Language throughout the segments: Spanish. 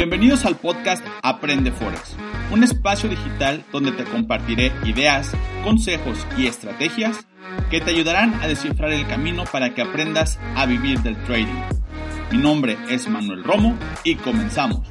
Bienvenidos al podcast Aprende Forex, un espacio digital donde te compartiré ideas, consejos y estrategias que te ayudarán a descifrar el camino para que aprendas a vivir del trading. Mi nombre es Manuel Romo y comenzamos.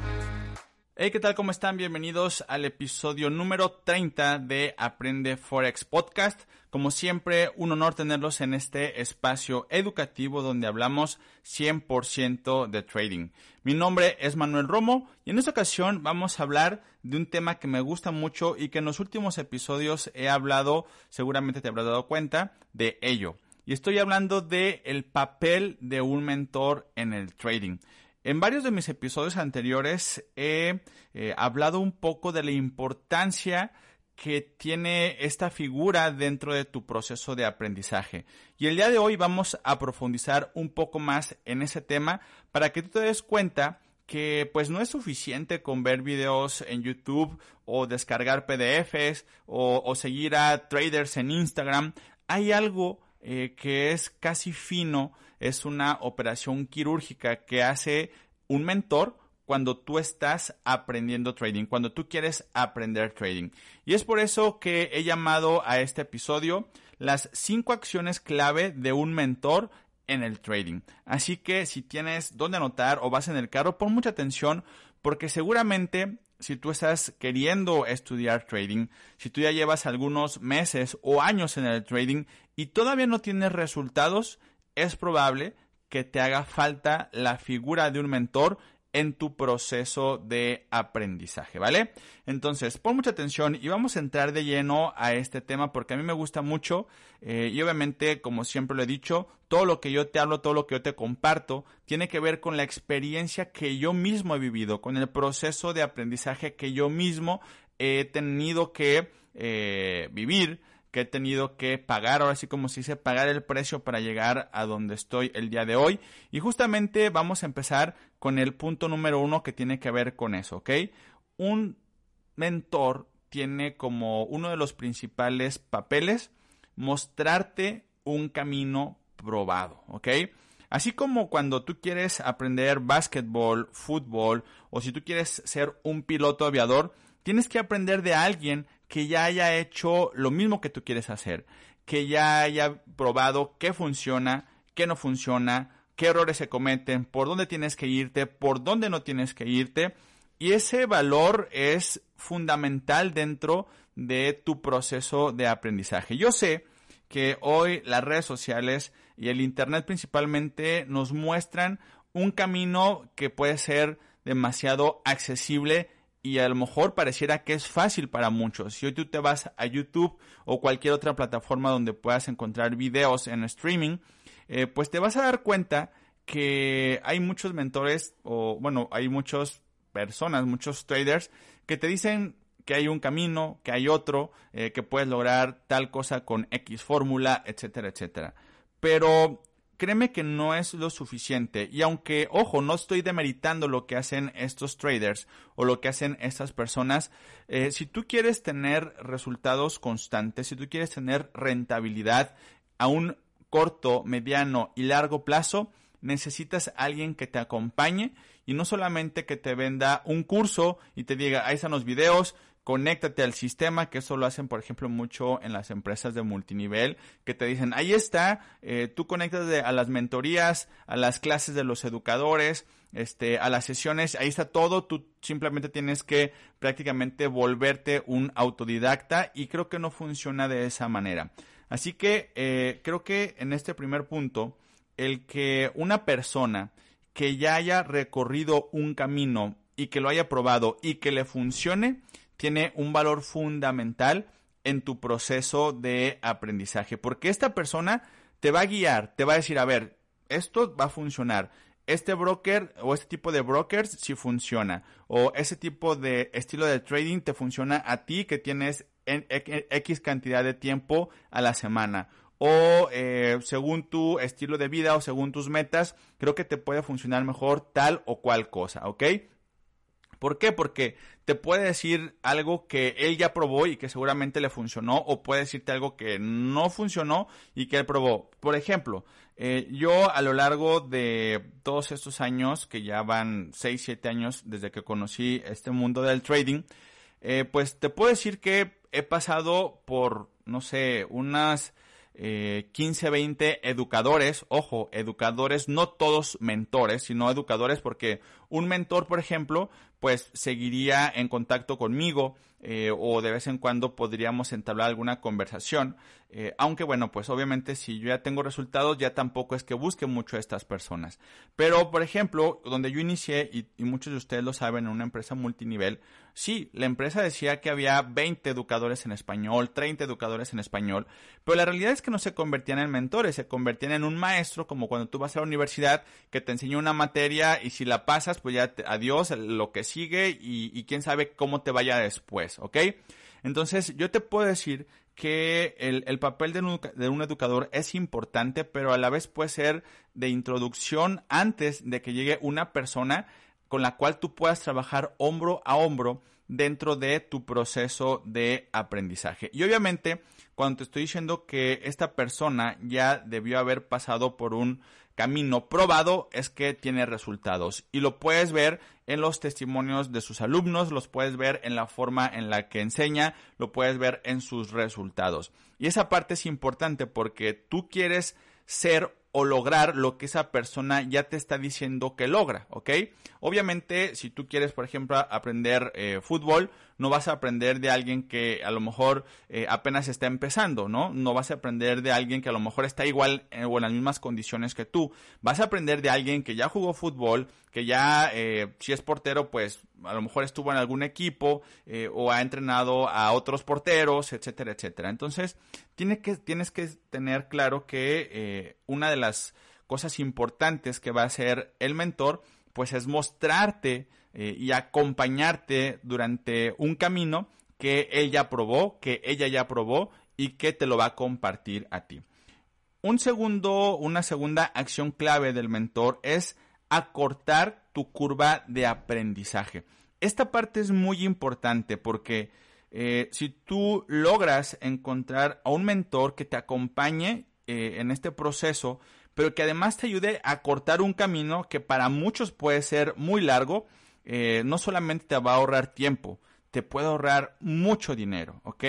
Hey, ¿qué tal? ¿Cómo están? Bienvenidos al episodio número 30 de Aprende Forex Podcast. Como siempre, un honor tenerlos en este espacio educativo donde hablamos 100% de trading. Mi nombre es Manuel Romo y en esta ocasión vamos a hablar de un tema que me gusta mucho y que en los últimos episodios he hablado, seguramente te habrás dado cuenta de ello. Y estoy hablando de el papel de un mentor en el trading. En varios de mis episodios anteriores he eh, hablado un poco de la importancia que tiene esta figura dentro de tu proceso de aprendizaje. Y el día de hoy vamos a profundizar un poco más en ese tema para que tú te des cuenta que pues no es suficiente con ver videos en YouTube o descargar PDFs o, seguir a traders en Instagram. Hay algo eh, que es casi fino es una operación quirúrgica que hace un mentor cuando tú estás aprendiendo trading, cuando tú quieres aprender trading. Y es por eso que he llamado a este episodio las cinco acciones clave de un mentor en el trading. Así que si tienes dónde anotar o vas en el carro, pon mucha atención porque seguramente si tú estás queriendo estudiar trading, si tú ya llevas algunos meses o años en el trading y todavía no tienes resultados, es probable que te haga falta la figura de un mentor en tu proceso de aprendizaje, ¿vale? Entonces, pon mucha atención y vamos a entrar de lleno a este tema porque a mí me gusta mucho eh, y obviamente, como siempre lo he dicho, todo lo que yo te hablo, todo lo que yo te comparto, tiene que ver con la experiencia que yo mismo he vivido, con el proceso de aprendizaje que yo mismo he tenido que eh, vivir que he tenido que pagar, ahora sí como se dice, pagar el precio para llegar a donde estoy el día de hoy. Y justamente vamos a empezar con el punto número uno que tiene que ver con eso, ¿ok? Un mentor tiene como uno de los principales papeles mostrarte un camino probado, ¿ok? Así como cuando tú quieres aprender básquetbol, fútbol o si tú quieres ser un piloto aviador, tienes que aprender de alguien que ya haya hecho lo mismo que tú quieres hacer, que ya haya probado qué funciona, qué no funciona, qué errores se cometen, por dónde tienes que irte, por dónde no tienes que irte. Y ese valor es fundamental dentro de tu proceso de aprendizaje. Yo sé que hoy las redes sociales y el Internet principalmente nos muestran un camino que puede ser demasiado accesible y a lo mejor pareciera que es fácil para muchos. Si hoy tú te vas a YouTube o cualquier otra plataforma donde puedas encontrar videos en streaming, eh, pues te vas a dar cuenta que hay muchos mentores o bueno, hay muchas personas, muchos traders que te dicen que hay un camino, que hay otro, eh, que puedes lograr tal cosa con X fórmula, etcétera, etcétera. Pero créeme que no es lo suficiente. Y aunque, ojo, no estoy demeritando lo que hacen estos traders o lo que hacen estas personas, eh, si tú quieres tener resultados constantes, si tú quieres tener rentabilidad a un corto, mediano y largo plazo, necesitas a alguien que te acompañe y no solamente que te venda un curso y te diga, ahí están los videos, conéctate al sistema, que eso lo hacen, por ejemplo, mucho en las empresas de multinivel, que te dicen, ahí está, eh, tú conectas a las mentorías, a las clases de los educadores, este, a las sesiones, ahí está todo, tú simplemente tienes que prácticamente volverte un autodidacta y creo que no funciona de esa manera. Así que eh, creo que en este primer punto, el que una persona que ya haya recorrido un camino y que lo haya probado y que le funcione, tiene un valor fundamental en tu proceso de aprendizaje, porque esta persona te va a guiar, te va a decir, a ver, esto va a funcionar, este broker o este tipo de brokers sí funciona, o ese tipo de estilo de trading te funciona a ti que tienes X cantidad de tiempo a la semana, o eh, según tu estilo de vida o según tus metas, creo que te puede funcionar mejor tal o cual cosa, ¿ok? ¿Por qué? Porque te puede decir algo que él ya probó y que seguramente le funcionó, o puede decirte algo que no funcionó y que él probó. Por ejemplo, eh, yo a lo largo de todos estos años, que ya van 6, 7 años desde que conocí este mundo del trading, eh, pues te puedo decir que he pasado por, no sé, unas eh, 15, 20 educadores, ojo, educadores, no todos mentores, sino educadores porque un mentor, por ejemplo, pues seguiría en contacto conmigo eh, o de vez en cuando podríamos entablar alguna conversación. Eh, aunque bueno, pues obviamente si yo ya tengo resultados, ya tampoco es que busque mucho a estas personas. Pero, por ejemplo, donde yo inicié, y, muchos de ustedes lo saben, en una empresa multinivel, sí, la empresa decía que había 20 educadores en español, 30 educadores en español, pero la realidad es que no se convertían en mentores, se convertían en un maestro, como cuando tú vas a la universidad, que te enseña una materia y si la pasas, pues ya adiós, lo que sigue y, quién sabe cómo te vaya después, ¿ok? Entonces yo te puedo decir que el, papel de un, de un, educador es importante, pero a la vez puede ser de introducción antes de que llegue una persona con la cual tú puedas trabajar hombro a hombro dentro de tu proceso de aprendizaje. Y obviamente, cuando te estoy diciendo que esta persona ya debió haber pasado por un camino probado es que tiene resultados y lo puedes ver en los testimonios de sus alumnos, los puedes ver en la forma en la que enseña, lo puedes ver en sus resultados. Y esa parte es importante porque tú quieres ser o lograr lo que esa persona ya te está diciendo que logra, ¿ok? Obviamente, si tú quieres, por ejemplo, aprender eh, fútbol, no vas a aprender de alguien que a lo mejor eh, apenas está empezando, ¿no? No vas a aprender de alguien que a lo mejor está igual eh, o en las mismas condiciones que tú. Vas a aprender de alguien que ya jugó fútbol, que ya, si es portero, pues a lo mejor estuvo en algún equipo o ha entrenado a otros porteros, etcétera, etcétera. Entonces, que, tienes que tener claro que una de las cosas importantes que va a hacer el mentor, pues es mostrarte eh, y acompañarte durante un camino que él ya probó, que ella ya probó y que te lo va a compartir a ti. Un segundo, una segunda acción clave del mentor es acortar tu curva de aprendizaje. Esta parte es muy importante porque eh, si tú logras encontrar a un mentor que te acompañe eh, en este proceso, pero que además te ayude a cortar un camino que para muchos puede ser muy largo, eh, no solamente te va a ahorrar tiempo, te puede ahorrar mucho dinero, ¿ok?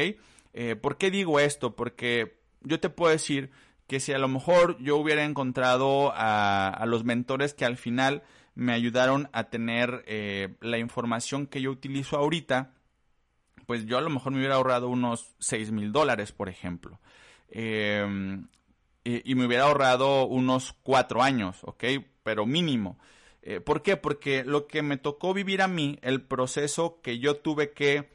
Eh, ¿Por qué digo esto? Porque yo te puedo decir que si a lo mejor yo hubiera encontrado a, los mentores que al final me ayudaron a tener la información que yo utilizo ahorita, pues yo a lo mejor me hubiera ahorrado unos 6 mil dólares, por ejemplo y, me hubiera ahorrado unos cuatro años, ¿ok? Pero mínimo. Eh, ¿Por qué? Porque lo que me tocó vivir a mí, el proceso que yo tuve que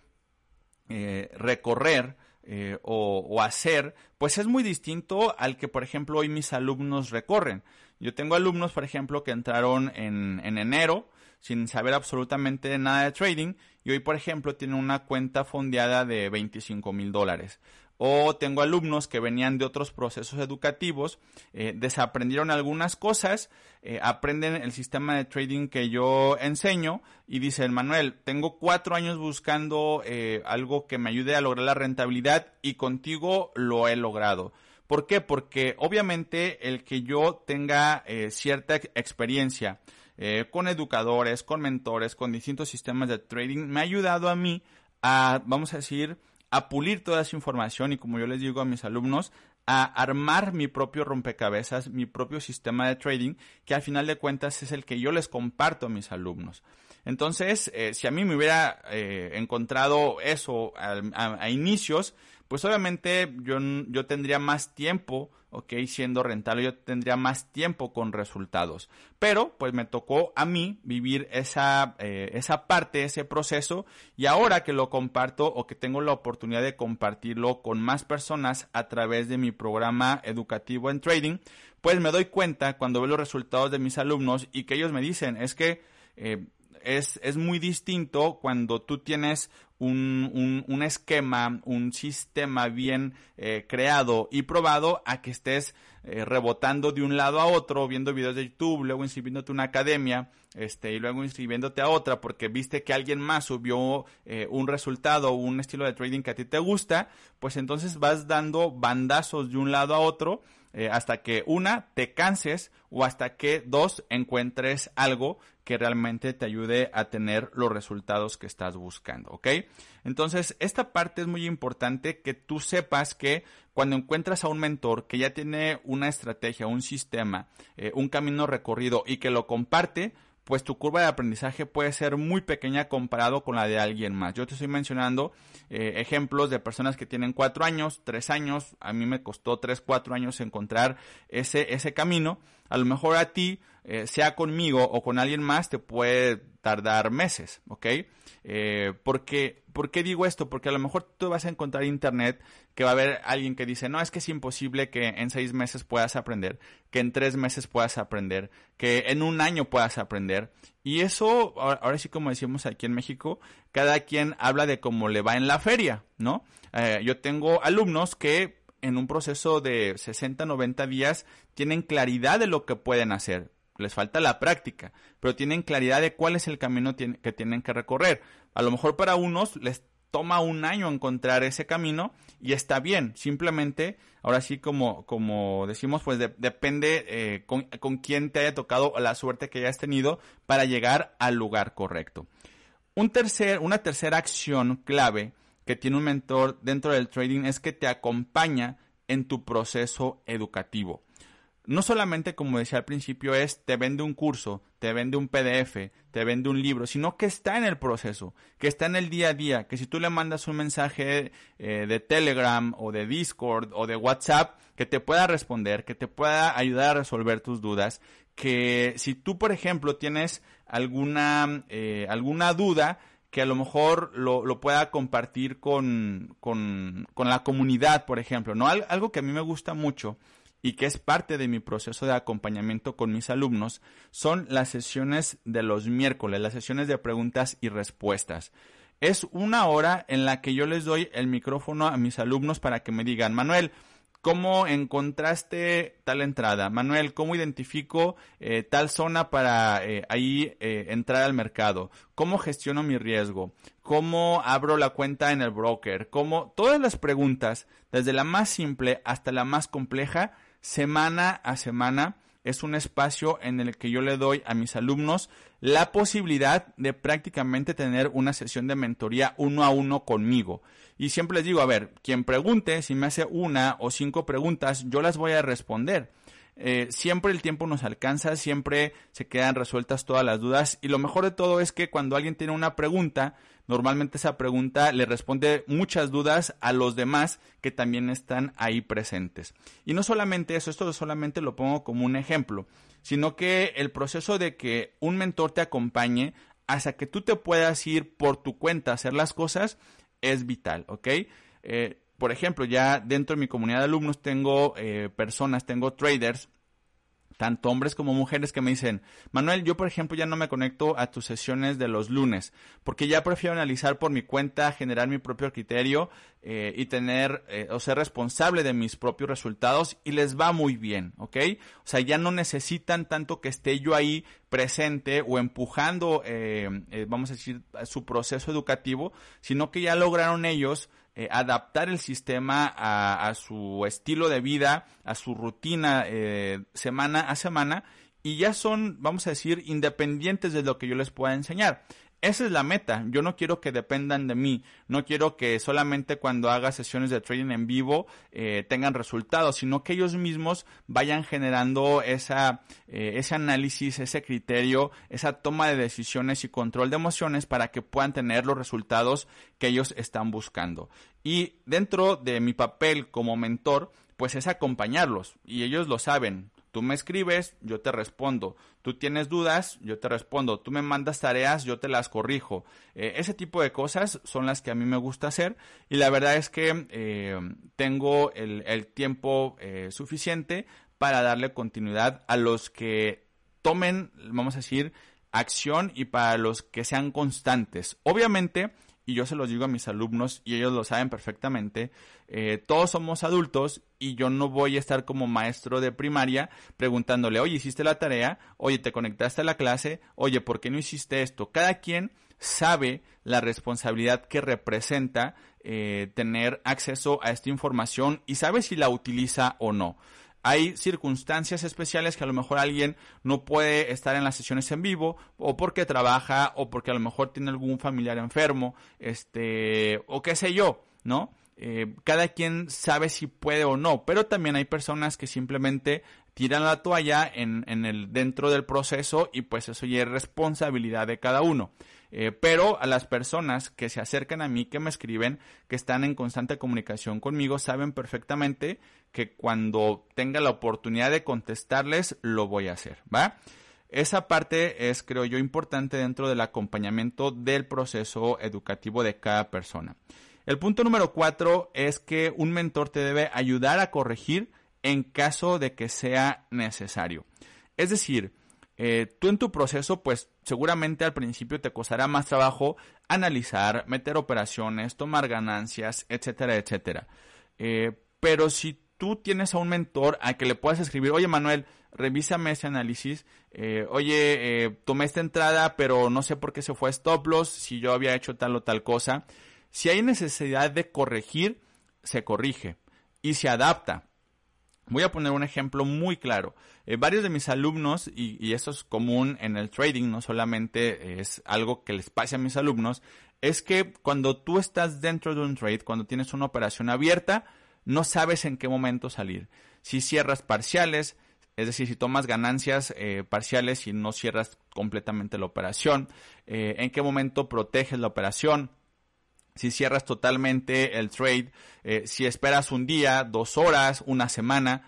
eh, recorrer eh, o, hacer, pues es muy distinto al que, por ejemplo, hoy mis alumnos recorren. Yo tengo alumnos, por ejemplo, que entraron en, en enero sin saber absolutamente nada de trading y hoy, por ejemplo, tienen una cuenta fondeada de 25 mil dólares. O tengo alumnos que venían de otros procesos educativos, eh, desaprendieron algunas cosas, eh, aprenden el sistema de trading que yo enseño y dicen, Manuel, tengo cuatro años buscando eh, algo que me ayude a lograr la rentabilidad y contigo lo he logrado. ¿Por qué? Porque obviamente el que yo tenga cierta experiencia con educadores, con mentores, con distintos sistemas de trading, me ha ayudado a mí a, vamos a decir, a pulir toda esa información y como yo les digo a mis alumnos, a armar mi propio rompecabezas, mi propio sistema de trading, que al final de cuentas es el que yo les comparto a mis alumnos. Entonces, eh, si a mí me hubiera eh, encontrado eso a, inicios, pues obviamente yo, yo tendría más tiempo, ok, siendo rentable, yo tendría más tiempo con resultados. Pero, pues me tocó a mí vivir esa, eh, esa parte, ese proceso, y ahora que lo comparto o que tengo la oportunidad de compartirlo con más personas a través de mi programa educativo en trading, pues me doy cuenta cuando veo los resultados de mis alumnos y que ellos me dicen, es que, es, es muy distinto cuando tú tienes un, un, esquema, un sistema bien eh, creado y probado a que estés eh, rebotando de un lado a otro, viendo videos de YouTube, luego inscribiéndote a una academia, este, y luego inscribiéndote a otra porque viste que alguien más subió eh, un resultado o un estilo de trading que a ti te gusta, pues entonces vas dando bandazos de un lado a otro hasta que una, te canses o hasta que dos, encuentres algo que realmente te ayude a tener los resultados que estás buscando, ¿ok? Entonces, esta parte es muy importante que tú sepas que cuando encuentras a un mentor que ya tiene una estrategia, un sistema, eh, un camino recorrido y que lo comparte, pues tu curva de aprendizaje puede ser muy pequeña comparado con la de alguien más. Yo te estoy mencionando eh, ejemplos de personas que tienen cuatro años, tres años, a mí me costó tres, cuatro años encontrar ese, ese camino. A lo mejor a ti eh, sea conmigo o con alguien más, te puede tardar meses, ¿ok? Eh, porque, ¿Por qué digo esto? Porque a lo mejor tú vas a encontrar internet que va a haber alguien que dice, no, es que es imposible que en seis meses puedas aprender, que en tres meses puedas aprender, que en un año puedas aprender. Y eso, ahora, sí como decimos aquí en México, cada quien habla de cómo le va en la feria, ¿no? Eh, yo tengo alumnos que en un proceso de 60, 90 días tienen claridad de lo que pueden hacer les falta la práctica, pero tienen claridad de cuál es el camino que tienen que recorrer. A lo mejor para unos les toma un año encontrar ese camino y está bien. Simplemente, ahora sí como, como decimos, pues depende eh, con, con quién te haya tocado la suerte que hayas tenido para llegar al lugar correcto. Un tercer, una tercera acción clave que tiene un mentor dentro del trading es que te acompaña en tu proceso educativo. No solamente, como decía al principio, es te vende un curso, te vende un PDF, te vende un libro, sino que está en el proceso, que está en el día a día, que si tú le mandas un mensaje eh, de Telegram o de Discord o de WhatsApp, que te pueda responder, que te pueda ayudar a resolver tus dudas, que si tú, por ejemplo, tienes alguna, eh, alguna duda, que a lo mejor lo, pueda compartir con, con, con, la comunidad, por ejemplo, ¿no? algo que a mí me gusta mucho y que es parte de mi proceso de acompañamiento con mis alumnos son las sesiones de los miércoles, las sesiones de preguntas y respuestas. Es una hora en la que yo les doy el micrófono a mis alumnos para que me digan, Manuel, ¿Cómo encontraste tal entrada? Manuel, ¿cómo identifico eh, tal zona para eh, ahí eh, entrar al mercado? ¿Cómo gestiono mi riesgo? ¿Cómo abro la cuenta en el broker? ¿Cómo? Todas las preguntas, desde la más simple hasta la más compleja, semana a semana es un espacio en el que yo le doy a mis alumnos la posibilidad de prácticamente tener una sesión de mentoría uno a uno conmigo. Y siempre les digo, a ver, quien pregunte, si me hace una o cinco preguntas, yo las voy a responder. Eh, siempre el tiempo nos alcanza, siempre se quedan resueltas todas las dudas y lo mejor de todo es que cuando alguien tiene una pregunta, normalmente esa pregunta le responde muchas dudas a los demás que también están ahí presentes. Y no solamente eso, esto solamente lo pongo como un ejemplo, sino que el proceso de que un mentor te acompañe hasta que tú te puedas ir por tu cuenta a hacer las cosas es vital, ¿ok? Eh, por ejemplo, ya dentro de mi comunidad de alumnos tengo eh, personas, tengo traders tanto hombres como mujeres que me dicen, Manuel, yo por ejemplo ya no me conecto a tus sesiones de los lunes, porque ya prefiero analizar por mi cuenta, generar mi propio criterio eh, y tener eh, o ser responsable de mis propios resultados y les va muy bien, ¿ok? O sea, ya no necesitan tanto que esté yo ahí presente o empujando, eh, vamos a decir, su proceso educativo, sino que ya lograron ellos eh, adaptar el sistema a, su estilo de vida, a su rutina eh, semana a semana y ya son, vamos a decir, independientes de lo que yo les pueda enseñar. Esa es la meta. Yo no quiero que dependan de mí. No quiero que solamente cuando haga sesiones de trading en vivo eh, tengan resultados, sino que ellos mismos vayan generando esa, eh, ese análisis, ese criterio, esa toma de decisiones y control de emociones para que puedan tener los resultados que ellos están buscando. Y dentro de mi papel como mentor, pues es acompañarlos. Y ellos lo saben. Tú me escribes, yo te respondo. Tú tienes dudas, yo te respondo. Tú me mandas tareas, yo te las corrijo. Eh, ese tipo de cosas son las que a mí me gusta hacer y la verdad es que eh, tengo el, tiempo eh, suficiente para darle continuidad a los que tomen, vamos a decir, acción y para los que sean constantes. Obviamente, y yo se los digo a mis alumnos y ellos lo saben perfectamente, eh, todos somos adultos y yo no voy a estar como maestro de primaria preguntándole, oye, hiciste la tarea, oye, te conectaste a la clase, oye, ¿por qué no hiciste esto? Cada quien sabe la responsabilidad que representa eh, tener acceso a esta información y sabe si la utiliza o no hay circunstancias especiales que a lo mejor alguien no puede estar en las sesiones en vivo o porque trabaja o porque a lo mejor tiene algún familiar enfermo, este, o qué sé yo, ¿no? Eh, cada quien sabe si puede o no, pero también hay personas que simplemente tiran la toalla en, en el, dentro del proceso y pues eso ya es responsabilidad de cada uno. Eh, pero a las personas que se acercan a mí, que me escriben, que están en constante comunicación conmigo, saben perfectamente que cuando tenga la oportunidad de contestarles, lo voy a hacer, ¿va? Esa parte es, creo yo, importante dentro del acompañamiento del proceso educativo de cada persona. El punto número cuatro es que un mentor te debe ayudar a corregir en caso de que sea necesario. Es decir, eh, tú en tu proceso, pues seguramente al principio te costará más trabajo analizar, meter operaciones, tomar ganancias, etcétera, etcétera. Eh, pero si tú tienes a un mentor a que le puedas escribir, oye Manuel, revísame ese análisis, eh, oye, tomé esta entrada, pero no sé por qué se fue stop loss, si yo había hecho tal o tal cosa. Si hay necesidad de corregir, se corrige y se adapta. Voy a poner un ejemplo muy claro. Eh, varios de mis alumnos, y, eso es común en el trading, no solamente es algo que les pase a mis alumnos, es que cuando tú estás dentro de un trade, cuando tienes una operación abierta, no sabes en qué momento salir. Si cierras parciales, es decir, si tomas ganancias eh, parciales y no cierras completamente la operación, eh, en qué momento proteges la operación, si cierras totalmente el trade, eh, si esperas un día, dos horas, una semana,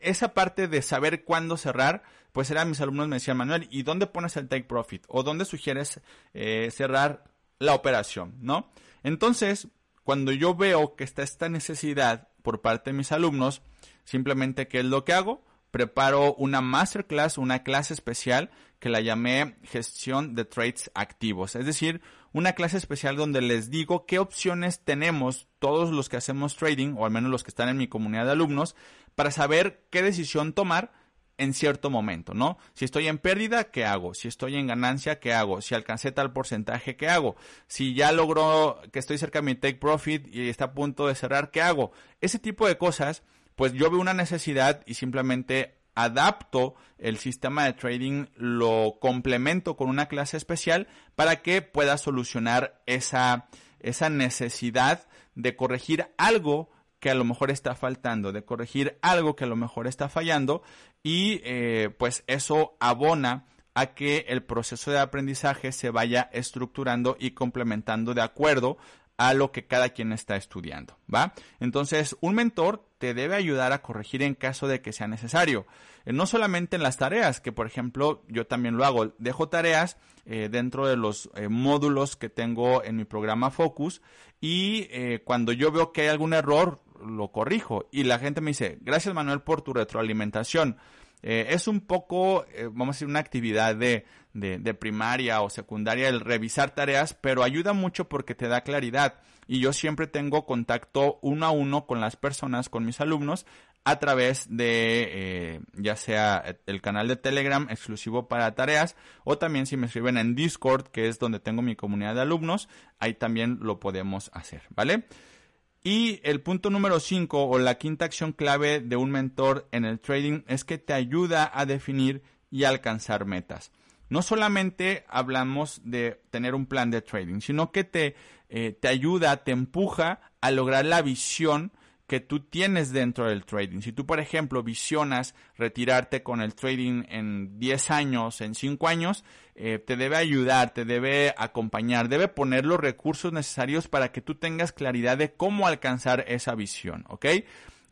esa parte de saber cuándo cerrar, pues eran mis alumnos me decían, Manuel, ¿y dónde pones el take profit? ¿O dónde sugieres eh, cerrar la operación? ¿No? Entonces, cuando yo veo que está esta necesidad por parte de mis alumnos, simplemente, ¿qué es lo que hago? preparo una masterclass, una clase especial que la llamé gestión de trades activos. Es decir, una clase especial donde les digo qué opciones tenemos todos los que hacemos trading, o al menos los que están en mi comunidad de alumnos, para saber qué decisión tomar en cierto momento, ¿no? Si estoy en pérdida, ¿qué hago? Si estoy en ganancia, ¿qué hago? Si alcancé tal porcentaje, ¿qué hago? Si ya logro que estoy cerca de mi take profit y está a punto de cerrar, ¿qué hago? Ese tipo de cosas pues yo veo una necesidad y simplemente adapto el sistema de trading, lo complemento con una clase especial para que pueda solucionar esa, esa necesidad de corregir algo que a lo mejor está faltando, de corregir algo que a lo mejor está fallando y eh, pues eso abona a que el proceso de aprendizaje se vaya estructurando y complementando de acuerdo a lo que cada quien está estudiando, ¿va? Entonces, un mentor te debe ayudar a corregir en caso de que sea necesario. Eh, no solamente en las tareas, que por ejemplo yo también lo hago, dejo tareas eh, dentro de los eh, módulos que tengo en mi programa Focus y cuando yo veo que hay algún error, lo corrijo. Y la gente me dice, gracias Manuel por tu retroalimentación. Eh, es un poco, eh, vamos a decir, una actividad de, de, primaria o secundaria el revisar tareas, pero ayuda mucho porque te da claridad. Y yo siempre tengo contacto uno a uno con las personas, con mis alumnos, a través de eh, ya sea el canal de Telegram exclusivo para tareas o también si me escriben en Discord, que es donde tengo mi comunidad de alumnos, ahí también lo podemos hacer, ¿vale? Y el punto número 5 o la quinta acción clave de un mentor en el trading es que te ayuda a definir y alcanzar metas. No solamente hablamos de tener un plan de trading, sino que te, eh, te ayuda, te empuja a lograr la visión que tú tienes dentro del trading. Si tú, por ejemplo, visionas retirarte con el trading en 10 años, en 5 años, eh, te debe ayudar, te debe acompañar, debe poner los recursos necesarios para que tú tengas claridad de cómo alcanzar esa visión, ¿ok?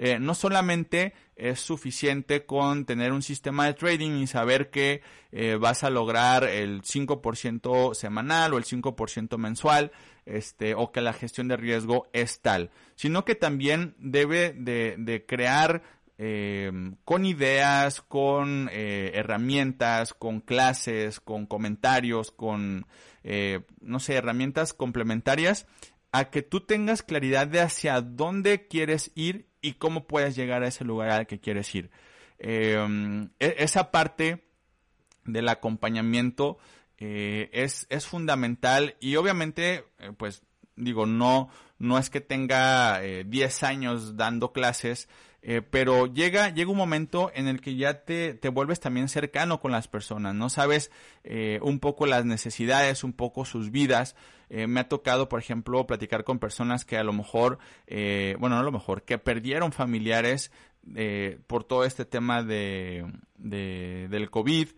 Eh, no solamente es suficiente con tener un sistema de trading y saber que eh, vas a lograr el 5% semanal o el 5% mensual, este, o que la gestión de riesgo es tal, sino que también debe de, crear eh, con ideas, con eh, herramientas, con clases, con comentarios, con, eh, no sé, herramientas complementarias a que tú tengas claridad de hacia dónde quieres ir y cómo puedes llegar a ese lugar al que quieres ir. E-, esa parte del acompañamiento es, es fundamental y obviamente, pues digo, no, no es que tenga 10 años dando clases, eh, pero llega, llega un momento en el que ya te, te vuelves también cercano con las personas, ¿no? Sabes eh, un poco las necesidades, un poco sus vidas. Eh, me ha tocado, por ejemplo, platicar con personas que a lo mejor, bueno, no a lo mejor, que perdieron familiares por todo este tema de del COVID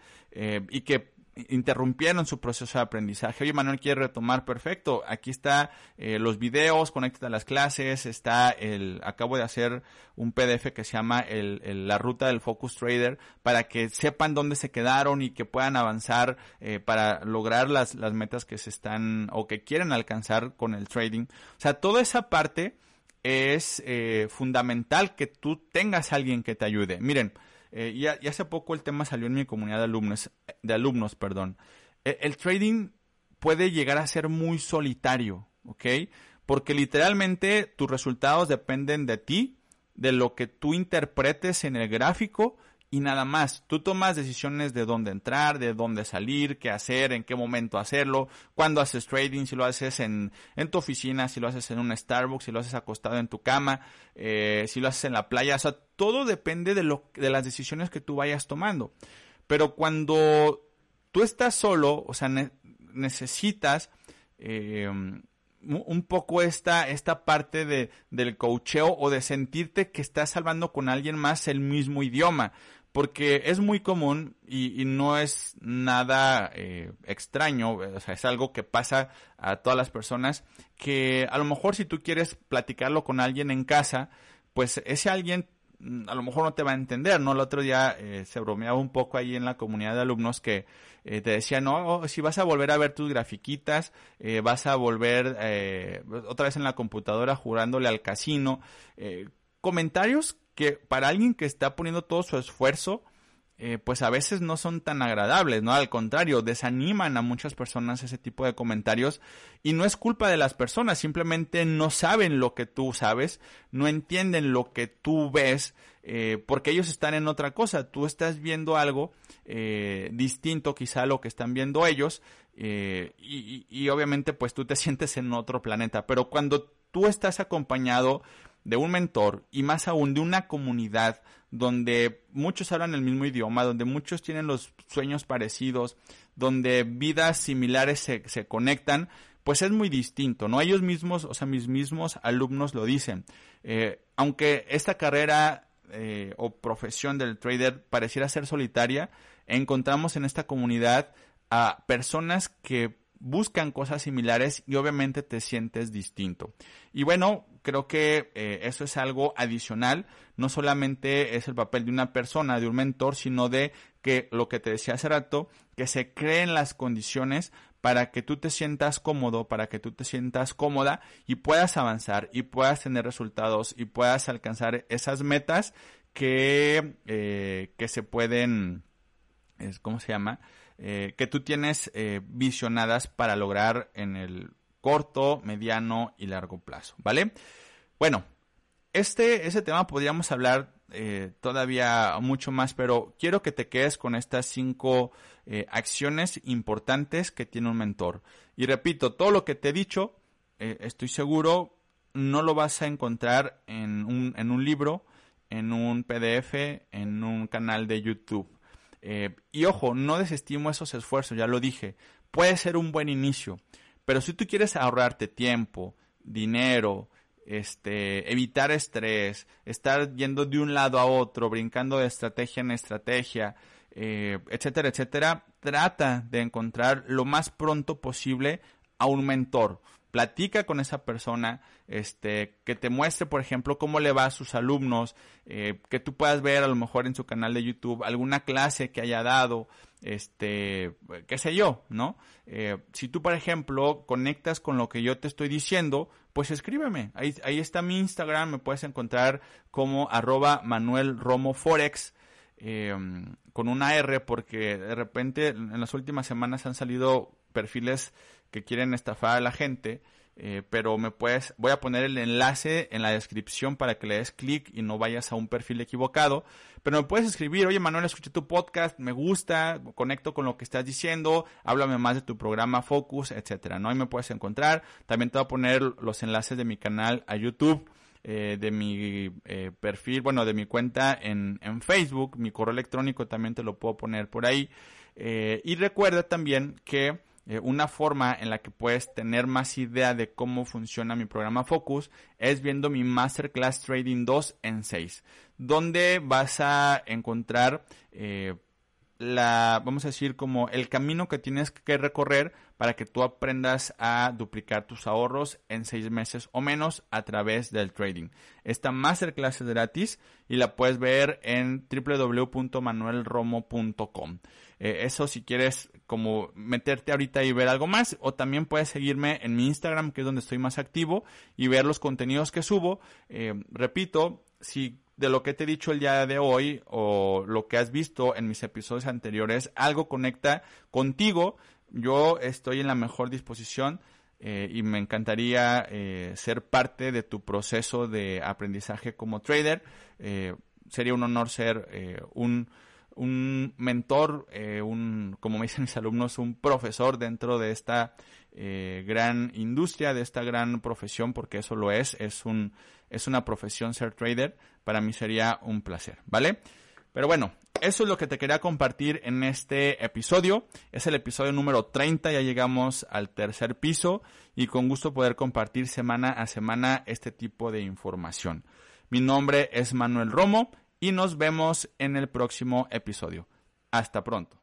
y que interrumpieron su proceso de aprendizaje. Oye, Manuel quiere retomar, perfecto. Aquí está eh, los videos, conéctate a las clases, está el, acabo de hacer un PDF que se llama el, la ruta del Focus Trader para que sepan dónde se quedaron y que puedan avanzar eh, para lograr las, las metas que se están o que quieren alcanzar con el trading. O sea, toda esa parte es eh, fundamental que tú tengas a alguien que te ayude. Miren, eh, y, hace poco el tema salió en mi comunidad de alumnos, de alumnos, perdón. E, el, trading puede llegar a ser muy solitario. Porque literalmente tus resultados dependen de ti, de lo que tú interpretes en el gráfico y nada más. Tú tomas decisiones de dónde entrar, de dónde salir, qué hacer, en qué momento hacerlo, cuándo haces trading, si lo haces en, en tu oficina, si lo haces en un Starbucks, si lo haces acostado en tu cama, eh, si lo haces en la playa. O sea, todo depende de, lo, de las decisiones que tú vayas tomando. Pero cuando tú estás solo, o sea, necesitas eh, un poco esta, esta parte de, del coacheo o de sentirte que estás salvando con alguien más el mismo idioma porque es muy común y, no es nada eh, extraño, o sea, es algo que pasa a todas las personas, que a lo mejor si tú quieres platicarlo con alguien en casa, pues ese alguien mm, a lo mejor no te va a entender, ¿no? El otro día eh, se bromeaba un poco ahí en la comunidad de alumnos que eh, te decía, no, oh, si vas a volver a ver tus grafiquitas, vas a volver otra vez en la computadora jurándole al casino, comentarios que para alguien que está poniendo todo su esfuerzo, eh, pues a veces no son tan agradables, ¿no? Al contrario, desaniman a muchas personas ese tipo de comentarios y no es culpa de las personas, simplemente no saben lo que tú sabes, no entienden lo que tú ves, eh, porque ellos están en otra cosa, tú estás viendo algo eh, distinto quizá a lo que están viendo ellos y, y obviamente pues tú te sientes en otro planeta, pero cuando tú estás acompañado de un mentor y más aún de una comunidad donde muchos hablan el mismo idioma, donde muchos tienen los sueños parecidos, donde vidas similares se, se conectan, pues es muy distinto, ¿no? Ellos mismos, o sea, mis mismos alumnos lo dicen. Eh, aunque esta carrera eh, o profesión del trader pareciera ser solitaria, encontramos en esta comunidad a personas que buscan cosas similares y obviamente te sientes distinto. Y bueno, creo que eh, eso es algo adicional. No solamente es el papel de una persona, de un mentor, sino de que lo que te decía hace rato, que se creen las condiciones para que tú te sientas cómodo, para que tú te sientas cómoda y puedas avanzar y puedas tener resultados y puedas alcanzar esas metas que, eh, que se pueden, ¿cómo se llama? Eh, que tú tienes eh, visionadas para lograr en el corto, mediano y largo plazo, ¿vale? Bueno, este, ese tema podríamos hablar eh, todavía mucho más, pero quiero que te quedes con estas cinco acciones importantes que tiene un mentor. Y repito, todo lo que te he dicho, estoy seguro, no lo vas a encontrar en un, en un libro, en un PDF, en un canal de YouTube. Eh, y ojo, no desestimo esos esfuerzos, ya lo dije. Puede ser un buen inicio, pero si tú quieres ahorrarte tiempo, dinero, este, evitar estrés, estar yendo de un lado a otro, brincando de estrategia en estrategia, eh, etcétera, etcétera, trata de encontrar lo más pronto posible a un mentor platica con esa persona, este, que te muestre, por ejemplo, cómo le va a sus alumnos, eh, que tú puedas ver a lo mejor en su canal de YouTube alguna clase que haya dado, este, qué sé yo, ¿no? Eh, si tú, por ejemplo, conectas con lo que yo te estoy diciendo, pues escríbeme. Ahí, ahí está mi Instagram, me puedes encontrar como arroba Manuel Romo Forex. Eh, con una R porque de repente en las últimas semanas han salido perfiles que quieren estafar a la gente eh, pero me puedes, voy a poner el enlace en la descripción para que le des clic y no vayas a un perfil equivocado. Pero me puedes escribir, oye Manuel, escuché tu podcast, me gusta, conecto con lo que estás diciendo, háblame más de tu programa Focus, etcétera, ¿no? Ahí me puedes encontrar. También te voy a poner los enlaces de mi canal a YouTube. Eh, de mi eh, perfil, bueno, de mi cuenta en, en, Facebook, mi correo electrónico también te lo puedo poner por ahí. y recuerda también que eh, una forma en la que puedes tener más idea de cómo funciona mi programa Focus es viendo mi Masterclass Trading 2 en 6, donde vas a encontrar eh, la, vamos a decir, como el camino que tienes que recorrer para que tú aprendas a duplicar tus ahorros en seis meses o menos a través del trading. Esta masterclass es gratis y la puedes ver en www.manuelromo.com. Eh, eso si quieres como meterte ahorita y ver algo más o también puedes seguirme en mi Instagram que es donde estoy más activo y ver los contenidos que subo. Eh, repito, si de lo que te he dicho el día de hoy o lo que has visto en mis episodios anteriores, algo conecta contigo, yo estoy en la mejor disposición eh, y me encantaría eh, ser parte de tu proceso de aprendizaje como trader. Eh, sería un honor ser un un mentor, un, como me dicen mis alumnos, un profesor dentro de esta gran industria, de esta gran profesión, porque eso lo es, es un, es una profesión ser trader. Para mí sería un placer, ¿vale? Pero bueno, eso es lo que te quería compartir en este episodio. Es el episodio número 30, ya llegamos al tercer piso y con gusto poder compartir semana a semana este tipo de información. Mi nombre es Manuel Romo y nos vemos en el próximo episodio. Hasta pronto.